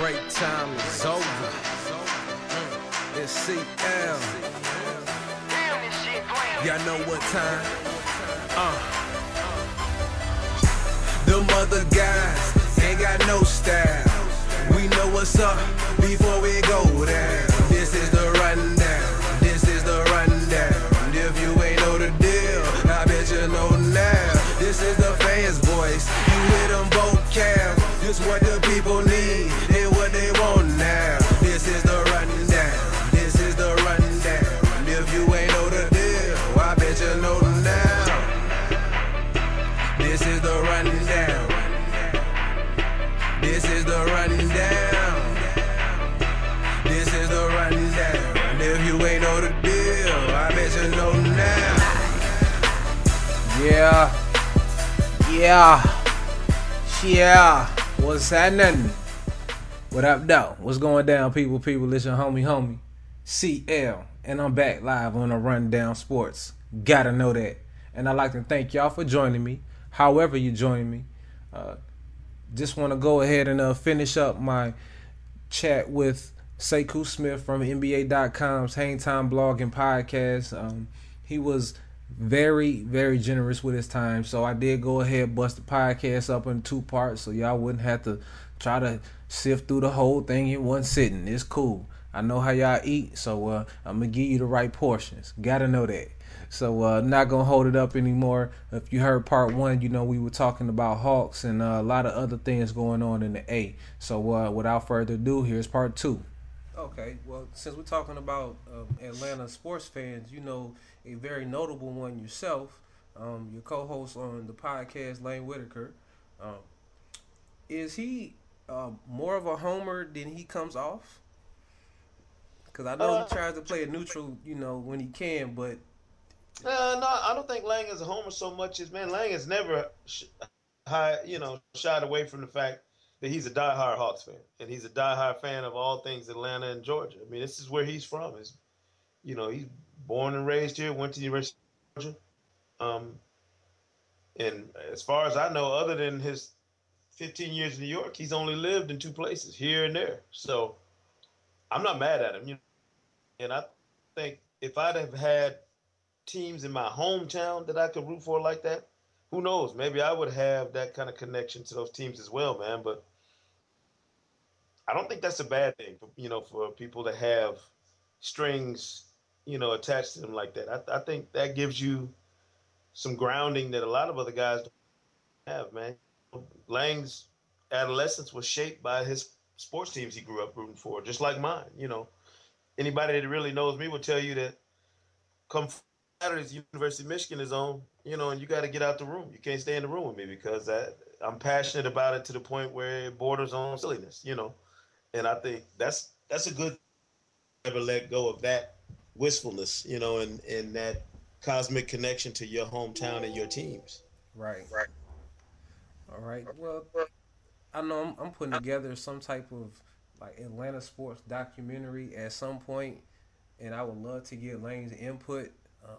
break time is over. It's CL. Y'all know what time? Uh. Them other guys ain't got no style. We know what's up before we go down. This is the rundown. This is the rundown. If you ain't know the deal, I bet you know now. This is the fans' voice. You hear them vocab. This what Yeah. Yeah. Yeah. What's happening? What up, though? What's going down, people? People, listen, homie, homie. CL. And I'm back live on a Rundown Sports. Gotta know that. And I'd like to thank y'all for joining me, however you join me. Uh, just want to go ahead and uh, finish up my chat with Sekou Smith from NBA.com's Hang Time blog and podcast. Um, he was very, very generous with his time, so I did go ahead bust the podcast up in two parts, so y'all wouldn't have to try to sift through the whole thing in one sitting. It's cool. I know how y'all eat, so uh, I'm gonna give you the right portions. Gotta know that. So uh, not gonna hold it up anymore. If you heard part one, you know we were talking about Hawks and uh, a lot of other things going on in the A. So uh, without further ado, here's part two. Okay, well since we're talking about uh, Atlanta sports fans, you know a very notable one yourself, um, your co-host on the podcast, Lang Whitaker. Um, is he uh, more of a homer than he comes off? Because I know Uh, he tries to play a neutral, you know, when he can, but Uh, no, I don't think Lang is a homer so much as man. Lang has never, sh- high, you know, shied away from the fact that he's a diehard Hawks fan and he's a diehard fan of all things Atlanta and Georgia. I mean, this is where he's from. Is you know, he's born and raised here, went to the University of Georgia. Um, and as far as I know, other than his 15 years in New York, he's only lived in two places, here and there. So I'm not mad at him. You know, and I think if I'd have had teams in my hometown that I could root for like that, who knows? Maybe I would have that kind of connection to those teams as well, man. But I don't think that's a bad thing, for, you know, for people to have strings, you know, attached to them like that. I, I think that gives you some grounding that a lot of other guys don't have, man. Lang's adolescence was shaped by his sports teams he grew up rooting for, just like mine. You know, anybody that really knows me will tell you that come Saturdays, University of Michigan is on, you know, and you got to get out the room. You can't stay in the room with me because I, I'm passionate about it to the point where it borders on silliness, you know. And I think that's that's a good never let go of that wistfulness, you know, and and that cosmic connection to your hometown and your teams. Right. Right. All right. Well, I know I'm, I'm putting together some type of like Atlanta sports documentary at some point, and I would love to get Lang's input um,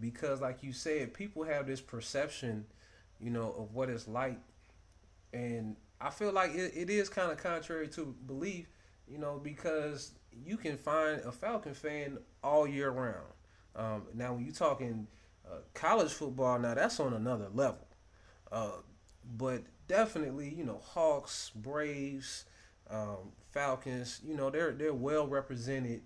because, like you said, people have this perception, you know, of what it's like, and I feel like it, it is kind of contrary to belief, you know, because you can find a Falcon fan all year round. Um, now, when you're talking uh, college football, now that's on another level. Uh, but definitely, you know, Hawks, Braves, um, Falcons, you know, they're they're well represented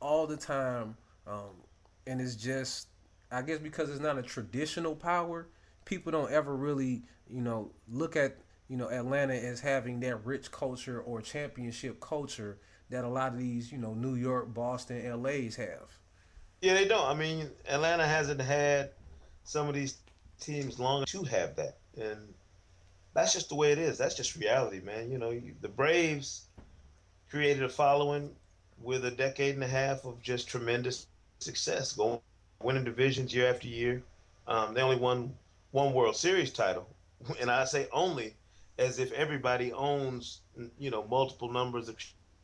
all the time, um, and it's just, I guess, because it's not a traditional power, people don't ever really, you know, look at you know Atlanta as having that rich culture or championship culture that a lot of these, you know, New York, Boston, LA's have. Yeah, they don't. I mean, Atlanta hasn't had some of these teams long to have that, and that's just the way it is. That's just reality, man. You know, you, the Braves created a following with a decade and a half of just tremendous success, going winning divisions year after year. Um, they only won one World Series title, and I say only as if everybody owns, you know, multiple numbers of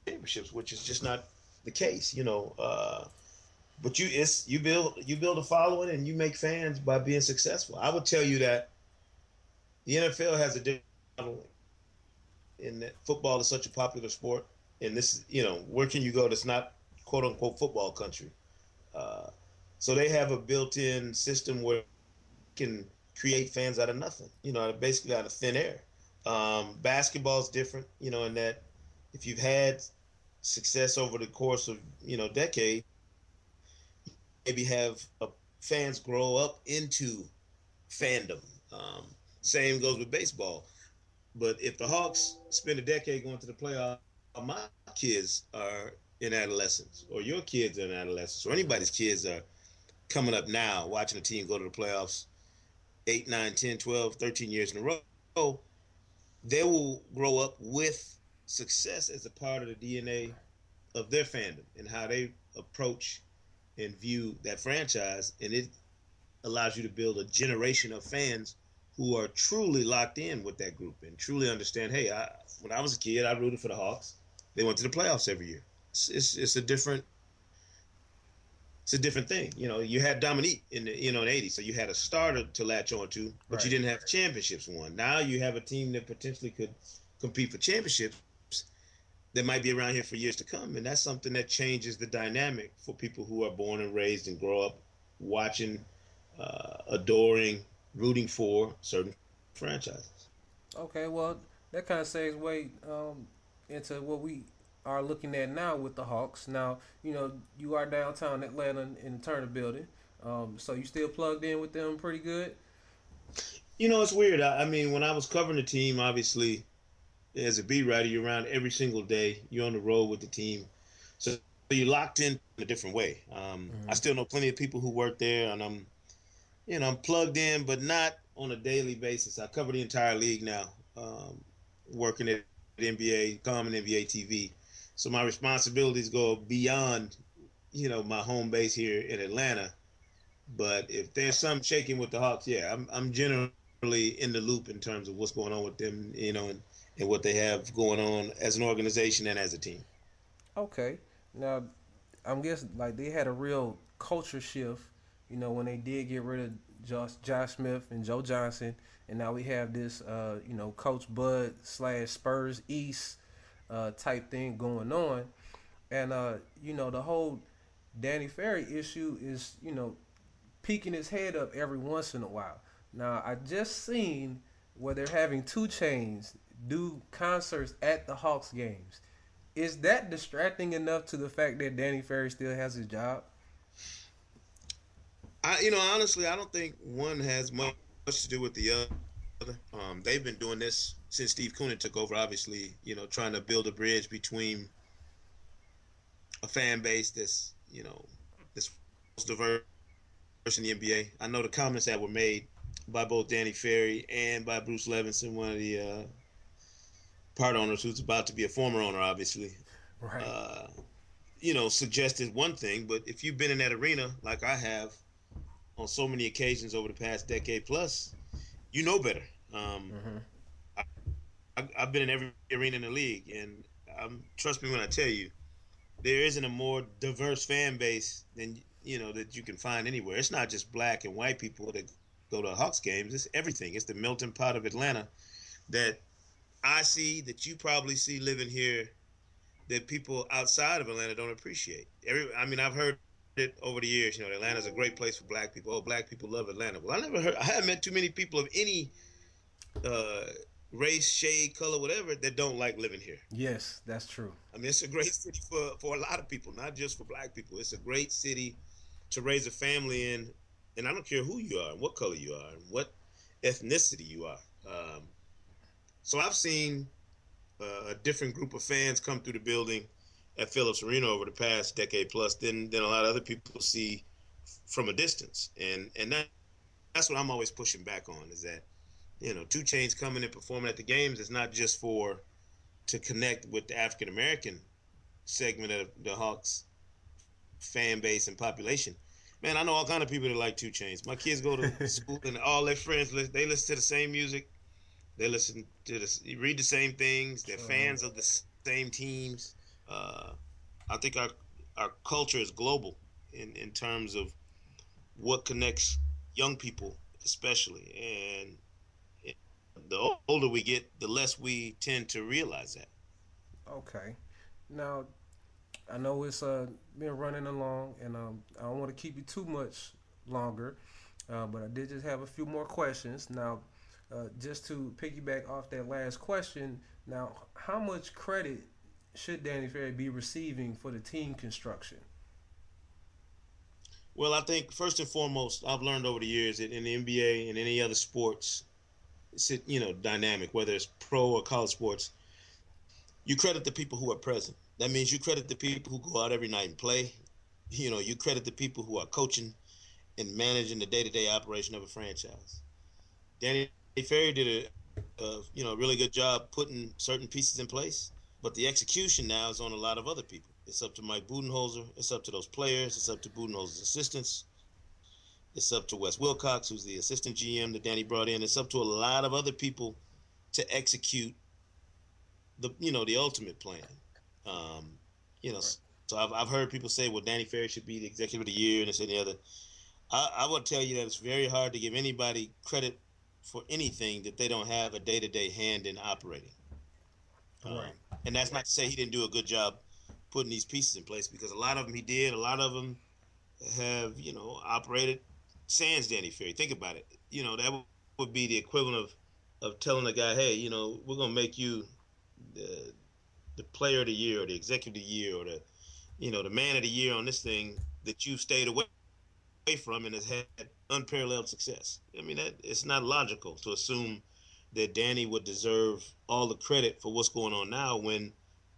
championships, which is just not the case. You know, uh, but you it's you build you build a following and you make fans by being successful. I would tell you that the NFL has a different modeling. in that football is such a popular sport, and this, you know, where can you go that's not quote unquote football country? Uh, so they have a built-in system where you can create fans out of nothing, you know, basically out of thin air. Um, basketball is different, you know, in that if you've had success over the course of you know decade, maybe have fans grow up into fandom. Um, same goes with baseball. But if the Hawks spend a decade going to the playoffs, my kids are in adolescence, or your kids are in adolescence, or anybody's kids are coming up now watching a team go to the playoffs 8, 9, 10, 12, 13 years in a row, they will grow up with success as a part of the DNA of their fandom and how they approach and view that franchise. And it allows you to build a generation of fans who are truly locked in with that group and truly understand hey, I, when I was a kid, I rooted for the Hawks. They went to the playoffs every year. It's, it's, it's a different it's a different thing. You know, you had Dominique in the you know in '80, so you had a starter to latch on to, but right. you didn't have championships won. Now you have a team that potentially could compete for championships that might be around here for years to come, and that's something that changes the dynamic for people who are born and raised and grow up watching, uh, adoring, rooting for certain franchises. Okay, well that kind of segues way um, into what we are looking at now with the Hawks. Now, you know, you are downtown Atlanta in the Turner building. Um, so you still plugged in with them pretty good? You know, it's weird. I, I, mean, when I was covering the team, obviously, as a beat writer, you're around every single day. You're on the road with the team. So you're locked in a different way. Um, mm-hmm. I still know plenty of people who work there, and I'm, you know, I'm plugged in, but not on a daily basis. I cover the entire league now, um, working at NBA, common NBA TV. So my responsibilities go beyond, you know, my home base here in Atlanta. But if there's some shaking with the Hawks, yeah, I'm I'm generally in the loop in terms of what's going on with them, you know, and, and what they have going on as an organization and as a team. Okay. Now, I'm guessing like they had a real culture shift, you know, when they did get rid of Josh, Josh Smith and Joe Johnson, and now we have this, uh, you know, Coach Bud slash Spurs East uh, type thing going on. And, uh, you know, the whole Danny Ferry issue is, you know, peeking his head up every once in a while. Now, I just seen where they're having 2 Chainz do concerts at the Hawks games. Is that distracting enough to the fact that Danny Ferry still has his job? I, you know, honestly, I don't think one has much to do with the other. Um, they've been doing this since Steve Koonin took over. Obviously, you know, trying to build a bridge between a fan base that's you know that's most diverse in the NBA. I know the comments that were made by both Danny Ferry and by Bruce Levenson, one of the uh, part owners who's about to be a former owner, obviously. Right. Uh, you know, suggested one thing, but if you've been in that arena like I have on so many occasions over the past decade plus, you know better. Um, mm-hmm. I, have been in every arena in the league, and um, trust me when I tell you, there isn't a more diverse fan base than you know that you can find anywhere. It's not just black and white people that go to Hawks games. It's everything. It's the melting pot of Atlanta that I see that you probably see living here that people outside of Atlanta don't appreciate. Every, I mean, I've heard it over the years. You know, Atlanta's a great place for black people. Oh, black people love Atlanta. Well, I never heard. I haven't met too many people of any uh, race, shade, color, whatever that don't like living here. Yes, that's true. I mean, it's a great city for for a lot of people, not just for black people. It's a great city to raise a family in, and I don't care who you are, what color you are, and what ethnicity you are. Um, so I've seen uh, a different group of fans come through the building at Phillips Arena over the past decade plus than than a lot of other people see from a distance, and and that that's what I'm always pushing back on is that you know 2 Chainz coming and performing at the games is not just for to connect with the African American segment of the Hawks fan base and population. Man, I know all kind of people that like 2 Chainz. My kids go to school and all their friends they listen to the same music. They listen to the read the same things. They're fans of the same teams. Uh, I think our our culture is global in in terms of what connects young people, especially, and the older we get, the less we tend to realize that. Okay. Now, I know it's uh, been running along, and um, I don't want to keep you too much longer, uh, but I did just have a few more questions. Now, uh, just to piggyback off that last question, now, how much credit should Danny Ferry be receiving for the team construction? Well, I think first and foremost, I've learned over the years that in the NBA and any other sports, you know dynamic, whether it's pro or college sports, you credit the people who are present. That means you credit the people who go out every night and play. You know, you credit the people who are coaching and managing the day-to-day operation of a franchise. Danny Ferry did a, a you know really good job putting certain pieces in place, but the execution now is on a lot of other people. It's up to Mike Budenholzer. It's up to those players. It's up to Budenholzer's assistants. It's up to Wes Wilcox, who's the assistant GM that Danny brought in. It's up to a lot of other people to execute the you know the ultimate plan. Um, you know, right. so I've, I've heard people say, well, Danny Ferry should be the executive of the year and this and the other. I, I would tell you that it's very hard to give anybody credit for anything that they don't have a day to day hand in operating. Right. Um, and that's not to say he didn't do a good job putting these pieces in place because a lot of them he did. A lot of them have you know operated sans Danny Ferry. Think about it. You know that would be the equivalent of of telling a guy, hey, you know, we're gonna make you the the player of the year or the executive of the year or the you know the man of the year on this thing that you've stayed away from and has had unparalleled success. I mean, that, it's not logical to assume that Danny would deserve all the credit for what's going on now when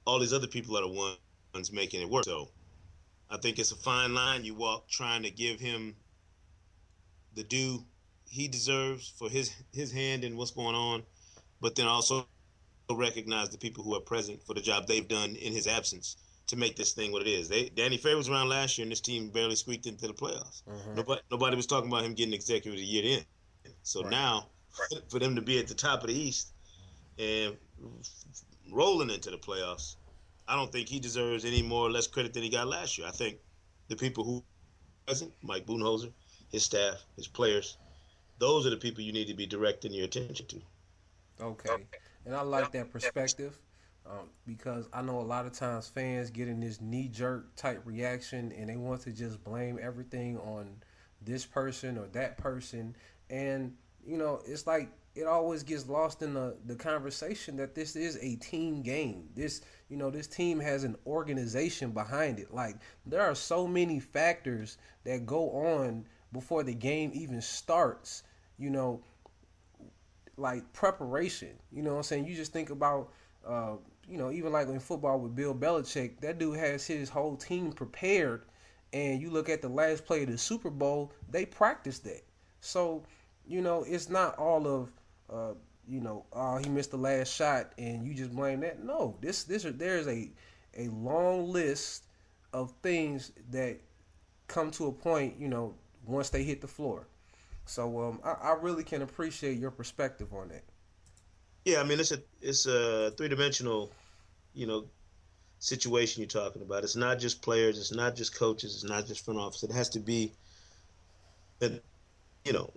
all these other people are the ones making it work. So I think it's a fine line you walk trying to give him the due he deserves for his his hand in what's going on, but then also recognize the people who are present for the job they've done in his absence to make this thing what it is. They, Danny Ferry was around last year, and this team barely squeaked into the playoffs. Mm-hmm. Nobody, nobody was talking about him getting executive of the year in. So right. now, for them to be at the top of the East and rolling into the playoffs, I don't think he deserves any more or less credit than he got last year. I think the people who present, Mike Budenholzer, his staff, his players, those are the people you need to be directing your attention to. Okay. And I like that perspective um, because I know a lot of times fans get in this knee jerk type reaction and they want to just blame everything on this person or that person. And, you know, it's like it always gets lost in the, the conversation that this is a team game. This, you know, this team has an organization behind it. Like, there are so many factors that go on before the game even starts, you know, like preparation. You know what I'm saying? You just think about, uh, you know, even like in football with Bill Belichick, that dude has his whole team prepared. And you look at the last play of the Super Bowl, they practiced that. So, you know, it's not all of uh, you know, oh, he missed the last shot, and you just blame that. No, this this there's a a long list of things that come to a point, you know, once they hit the floor. So um, I, I really can appreciate your perspective on that. Yeah, I mean it's a it's a three dimensional, you know, situation you're talking about. It's not just players, it's not just coaches, it's not just front office. It has to be that you know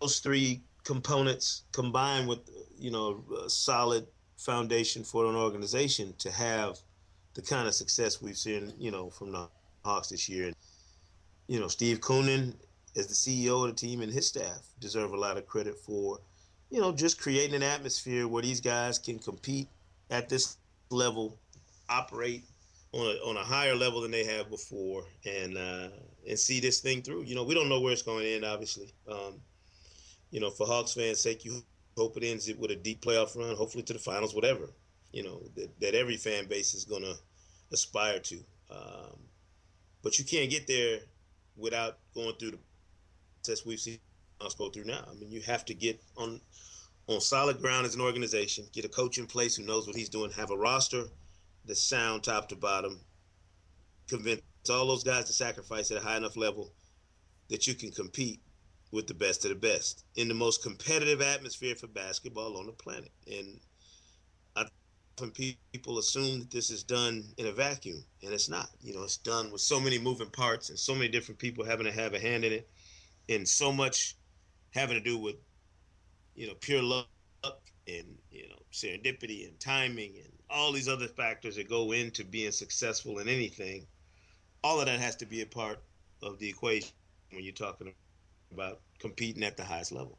those three components combined with you know a solid foundation for an organization to have the kind of success we've seen you know from the Hawks this year. And you know Steve Koonin as the CEO of the team and his staff deserve a lot of credit for you know just creating an atmosphere where these guys can compete at this level, operate on a, on a higher level than they have before, and uh, and see this thing through. You know we don't know where it's going to end, obviously. Um, you know, for Hawks fans' sake, you hope it ends it with a deep playoff run, hopefully to the finals, whatever. You know that, that every fan base is gonna aspire to. Um, but you can't get there without going through the process we've seen us go through now. I mean, you have to get on on solid ground as an organization, get a coach in place who knows what he's doing, have a roster that's sound top to bottom, convince all those guys to sacrifice at a high enough level that you can compete with the best of the best in the most competitive atmosphere for basketball on the planet. And I often people assume that this is done in a vacuum, and it's not. You know, it's done with so many moving parts and so many different people having to have a hand in it, and so much having to do with, you know, pure luck and you know serendipity and timing and all these other factors that go into being successful in anything. All of that has to be a part of the equation when you're talking about competing at the highest level.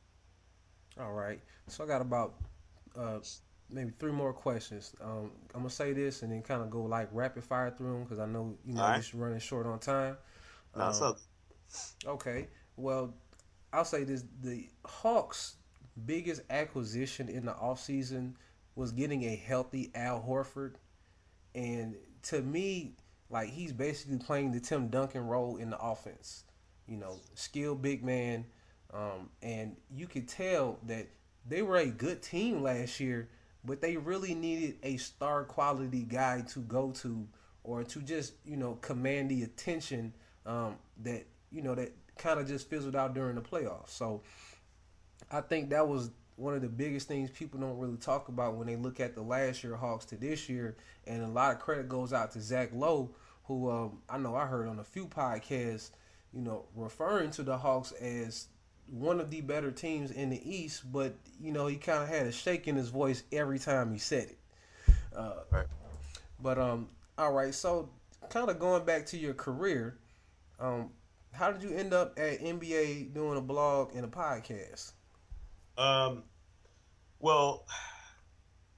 All right. So I got about uh, maybe three more questions. Um, I'm gonna say this and then kind of go like rapid fire through them because I know you know right. you're running short on time. Um, so. Okay. Well, I'll say this: the Hawks' biggest acquisition in the offseason was getting a healthy Al Horford, and to me, like he's basically playing the Tim Duncan role in the offense. You know, skilled big man, um, and you could tell that they were a good team last year, but they really needed a star quality guy to go to or to just you know command the attention um, that you know that kind of just fizzled out during the playoffs. So I think that was one of the biggest things people don't really talk about when they look at the last year Hawks to this year, and a lot of credit goes out to Zach Lowe, who um, I know I heard on a few podcasts, you know, referring to the Hawks as one of the better teams in the East, but you know he kind of had a shake in his voice every time he said it. Uh, right. But um, all right. So kind of going back to your career, um, how did you end up at NBA doing a blog and a podcast? Um, well,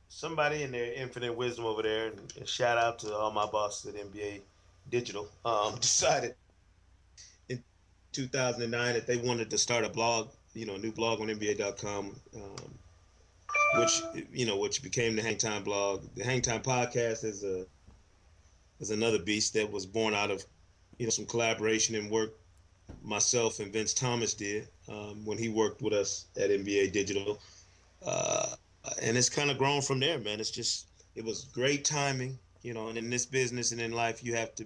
somebody in their infinite wisdom over there, and shout out to all my bosses at NBA Digital, um, decided 2009 that they wanted to start a blog, you know, a new blog on NBA.com, um, which you know, which became the Hangtime blog. The Hangtime podcast is a is another beast that was born out of you know some collaboration and work myself and Vince Thomas did um, when he worked with us at NBA Digital, uh, and it's kind of grown from there, man. It's just it was great timing, you know, and in this business and in life, you have to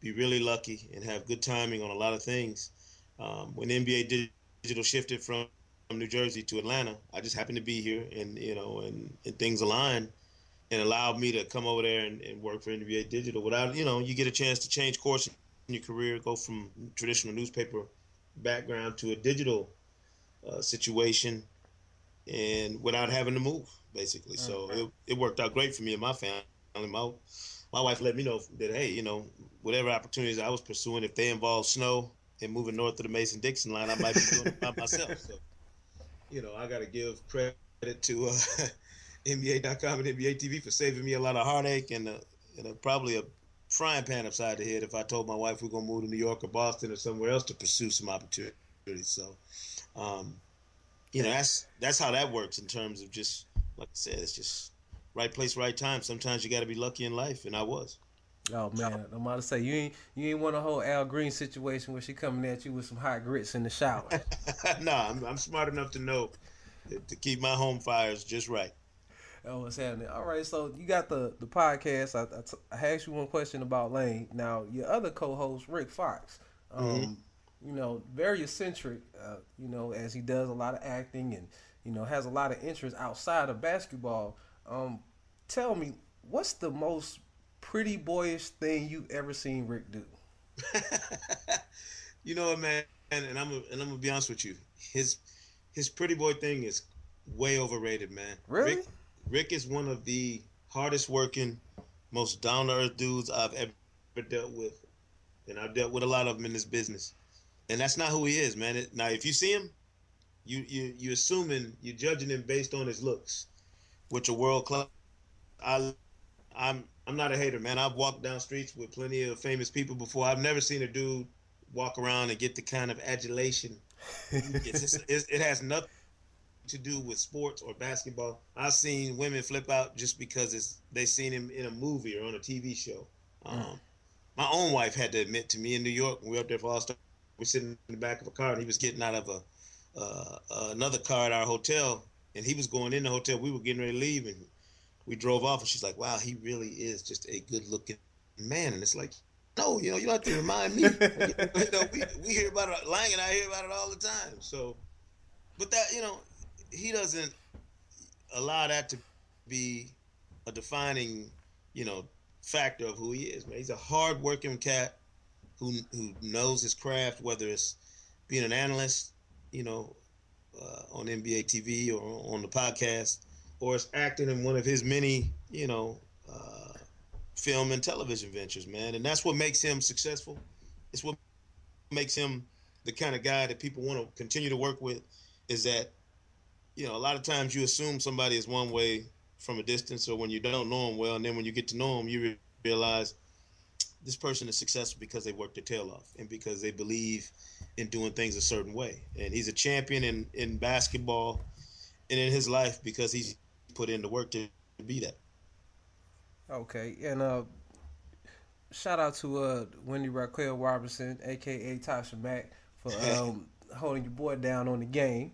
be really lucky and have good timing on a lot of things. Um, when NBA Digital shifted from, from New Jersey to Atlanta, I just happened to be here, and you know, and, and things aligned and allowed me to come over there and, and work for NBA Digital. Without, you know, you get a chance to change course your career, go from traditional newspaper background to a digital uh, situation, and without having to move, basically. So it, it worked out great for me and my family. My my wife let me know that hey, you know, whatever opportunities I was pursuing, if they involve snow and moving north of the Mason Dixon line, I might be doing it by myself. So, you know, I got to give credit to uh, NBA.com and NBA TV for saving me a lot of heartache and, uh, and uh, probably a frying pan upside the head if I told my wife we're gonna move to New York or Boston or somewhere else to pursue some opportunities. So, um, you know, that's that's how that works in terms of just like I said, it's just right place, right time. Sometimes you got to be lucky in life, and I was. Oh man, I'm about to say you ain't you ain't want a whole Al Green situation where she coming at you with some hot grits in the shower. no, I'm, I'm smart enough to know to keep my home fires just right. Oh, what's happening? All right, so you got the the podcast. I, I, t- I asked you one question about Lang. Now your other co-host Rick Fox, um, mm-hmm. you know, very eccentric. Uh, you know, as he does a lot of acting and you know has a lot of interest outside of basketball. Um, tell me, what's the most pretty boyish thing you've ever seen Rick do? you know what, man, and, I'm and I'm gonna be honest with you. His his pretty boy thing is way overrated, man. Really? Rick, Rick is one of the hardest working, most down to earth dudes I've ever dealt with, and I've dealt with a lot of them in this business. And that's not who he is, man. It, now, if you see him, you you you assuming you're judging him based on his looks, which are world class. I I'm I'm not a hater, man. I've walked down streets with plenty of famous people before. I've never seen a dude walk around and get the kind of adulation. it's it's, it has nothing to do with sports or basketball. I've seen women flip out just because it's they seen him in a movie or on a TV show. Mm. Um, my own wife had to admit to me in New York when we were up there for All Star. We are sitting in the back of a car and he was getting out of a uh, another car at our hotel, and he was going in the hotel. We were getting ready to leave, and we drove off, and she's like, "Wow, he really is just a good-looking man." And it's like, no, you know, you don't have to remind me. you know, we, we hear about it, Lang and I hear about it all the time. So, but that, you know, he doesn't allow that to be a defining, you know, factor of who he is. Man, he's a hard-working cat who who knows his craft, whether it's being an analyst, you know, uh, on NBA TV or on the podcast, or is acting in one of his many, you know, uh, film and television ventures, man. And that's what makes him successful. It's what makes him the kind of guy that people want to continue to work with. Is that, you know, a lot of times you assume somebody is one way from a distance, or when you don't know them well, and then when you get to know them, you re- realize this person is successful because they work their tail off and because they believe in doing things a certain way. And he's a champion in, in basketball and in his life because he's put in the work to be that. Okay, and uh, shout out to uh, Wendy Raquel Robinson, aka Tasha Mack, for um, holding your boy down on the game.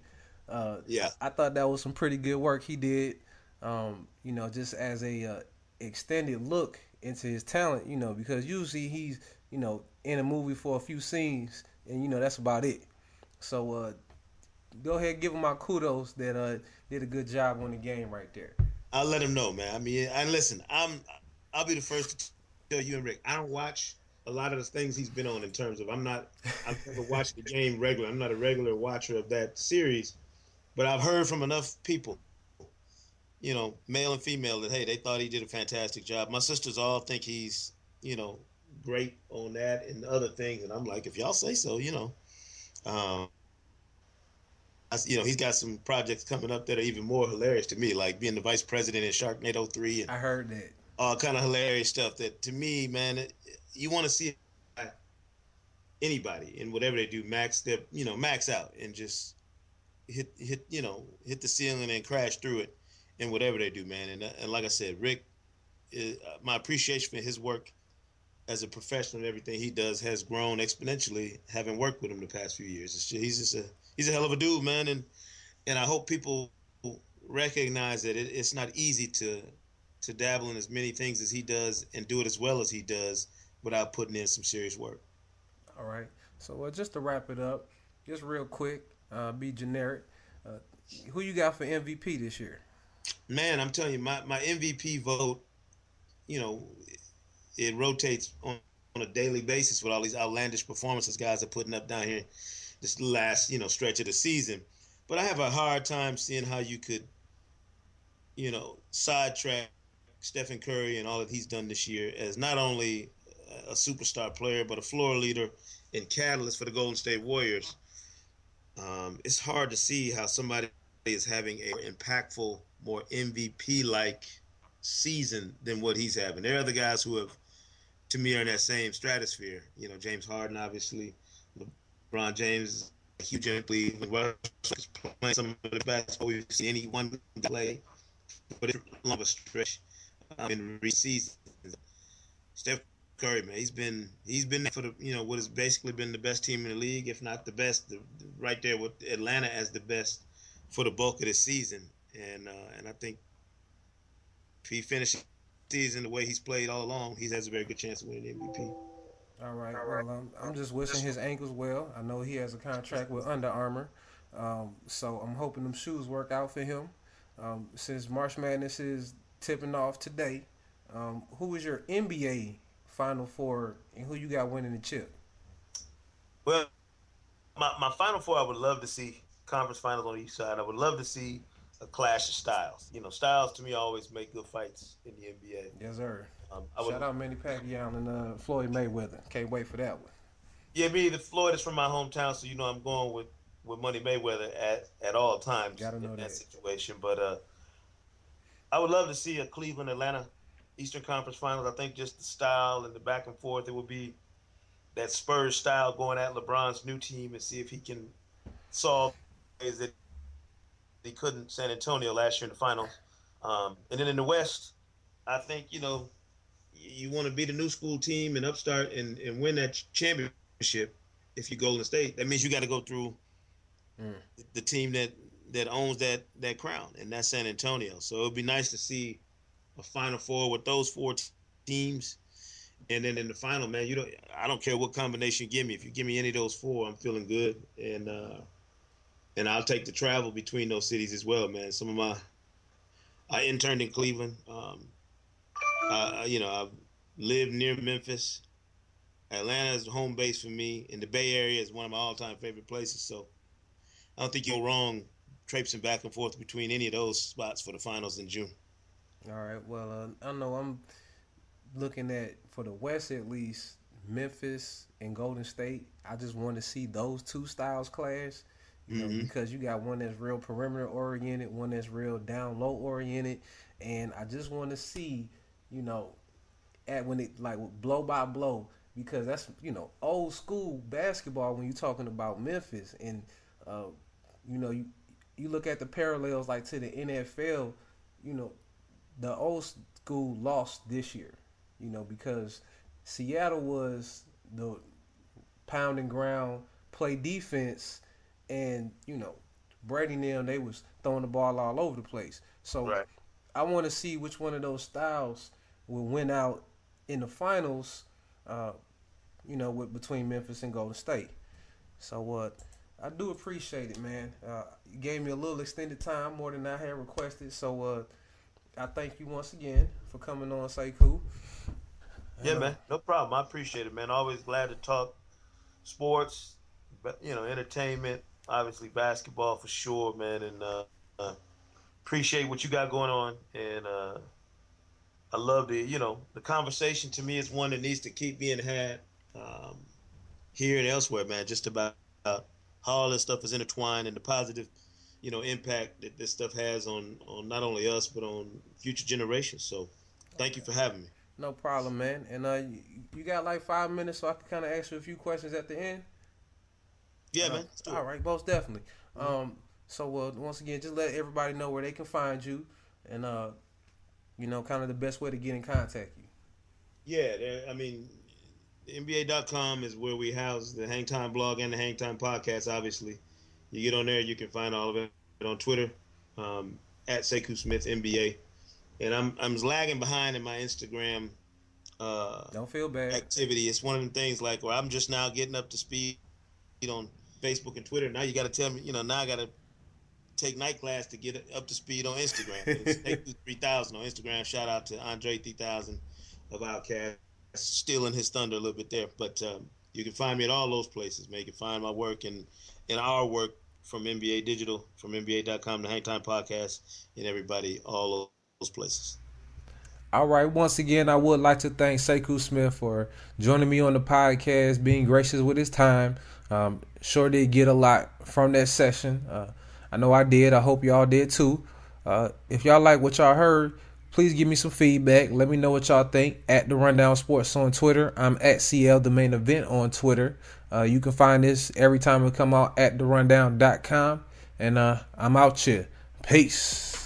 Uh, yeah, I thought that was some pretty good work he did. Um, you know, just as a uh, extended look into his talent, you know, because usually he's, you know, in a movie for a few scenes, and you know that's about it. So uh, go ahead, give him my kudos that uh, did a good job on the game right there. I'll let him know, man. I mean, and listen, I'm, I'll be the first to tell you and Rick, I don't watch a lot of the things he's been on in terms of I'm not, I've never watched the game regular. I'm not a regular watcher of that series, but I've heard from enough people you know, male and female, that hey, they thought he did a fantastic job. My sisters all think he's, you know, great on that and other things, and I'm like, if y'all say so, you know, um, I, you know, he's got some projects coming up that are even more hilarious to me, like being the vice president in Sharknado Three. And I heard that all kind of hilarious stuff. That to me, man, it, you want to see anybody and whatever they do, max their, you know, max out and just hit hit you know hit the ceiling and crash through it and whatever they do, man. And, and like I said, Rick, is, uh, my appreciation for his work as a professional and everything he does has grown exponentially. Having worked with him the past few years, just, he's just a he's a hell of a dude, man. And and I hope people recognize that it, it's not easy to to dabble in as many things as he does and do it as well as he does without putting in some serious work. All right. So uh, just to wrap it up, just real quick, uh, be generic. Uh, who you got for MVP this year? man, I'm telling you, my, my MVP vote, you know, it rotates on, on a daily basis with all these outlandish performances guys are putting up down here this last, you know, stretch of the season. But I have a hard time seeing how you could, you know, sidetrack Stephen Curry and all that he's done this year as not only a superstar player, but a floor leader and catalyst for the Golden State Warriors. Um, it's hard to see how somebody is having an impactful more MVP like season than what he's having. There are other guys who have, to me, are in that same stratosphere. You know, James Harden, obviously, LeBron James, huge MVP. is playing some of the best we've seen anyone play, but it's a long stretch um, in recent seasons. Steph Curry, man, he's been he's been for the you know what has basically been the best team in the league, if not the best, the, the, right there with Atlanta as the best for the bulk of the season and uh, and I think if he finishes season the way he's played all along, he has a very good chance of winning MVP. All right. Well, um, I'm just wishing his ankles well. I know he has a contract with Under Armour, um, so I'm hoping them shoes work out for him. Um, since March Madness is tipping off today, um, who is your NBA Final Four and who you got winning the chip? Well, my, my Final Four, I would love to see conference finals on each side. I would love to see a clash of styles. You know, styles to me always make good fights in the NBA. Yes, sir. Um, Shout would, out Manny Pacquiao and uh, Floyd Mayweather. Can't wait for that one. Yeah, me, the Floyd is from my hometown, so you know I'm going with with Money Mayweather at at all times Gotta know in that. that situation. But uh, I would love to see a Cleveland Atlanta Eastern Conference Finals. I think just the style and the back and forth, it would be that Spurs style going at LeBron's new team and see if he can solve ways that he couldn't San Antonio last year in the finals. Um, and then in the West, I think you know you want to be the new school team and upstart and, and win that championship. If you Golden State, that means you got to go through mm. the team that that owns that that crown, and that's San Antonio. So it would be nice to see a Final Four with those four t- teams. And then in the final, man, you don't. I don't care what combination you give me. If you give me any of those four, I'm feeling good. And uh, and I'll take the travel between those cities as well, man. Some of my I interned in Cleveland. Um, you know, I've lived near Memphis. Atlanta is the home base for me, and the Bay Area is one of my all-time favorite places. So I don't think you're wrong traipsing back and forth between any of those spots for the finals in June. All right. Well, uh, I know I'm looking at for the West at least Memphis and Golden State. I just want to see those two styles clash. You know, mm-hmm. because you got one that's real perimeter oriented, one that's real down low oriented, and I just want to see, you know, at when it like blow by blow because that's you know old school basketball when you're talking about Memphis and uh, you know you you look at the parallels like to the NFL, you know, the old school lost this year, you know, because Seattle was the pounding ground, play defense, and you know, Brady and them they was throwing the ball all over the place. So right. I want to see which one of those styles will win out in the finals. Uh, you know, with between Memphis and Golden State. So what? Uh, I do appreciate it, man. Uh, you gave me a little extended time, more than I had requested. So uh, I thank you once again for coming on Sekou. Yeah, man. No problem. I appreciate it, man. Always glad to talk sports, but you know, entertainment, obviously basketball for sure, man. And uh, uh, appreciate what you got going on. And uh, I love the, you know, the conversation to me is one that needs to keep being had um, here and elsewhere, man. Just about how all this stuff is intertwined and the positive, you know, impact that this stuff has on on not only us but on future generations. So, thank you for having me. No problem, man. And uh, you got like five minutes, so I can kind of ask you a few questions at the end. Yeah, uh, man. All right, most definitely. Mm-hmm. Um, so uh, once again, just let everybody know where they can find you, and uh, you know, kind of the best way to get in contact you. Yeah, I mean, NBA.com is where we house the Hangtime blog and the Hangtime podcast. Obviously, you get on there, you can find all of it on Twitter um, at Sekou Smith NBA and I'm I'm lagging behind in my Instagram. Uh, Don't feel bad. Activity. It's one of them things like where I'm just now getting up to speed on Facebook and Twitter. Now you got to tell me, you know, now I got to take night class to get up to speed on Instagram. three thousand on Instagram. Shout out to Andre three thousand of OutKast, stealing his thunder a little bit there. But um, you can find me at all those places, man. You can find my work and and our work from NBA Digital, from NBA.com, the Hangtime Podcast, and everybody all those places. All right. Once again, I would like to thank Sekou Smith for joining me on the podcast, being gracious with his time. Um, sure did get a lot from that session. Uh, I know I did. I hope y'all did too. Uh, if y'all like what y'all heard, please give me some feedback. Let me know what y'all think at the Rundown Sports on Twitter. I'm at CL the main event on Twitter. Uh, you can find this every time it come out at therundown.com. And uh, I'm out here. Peace.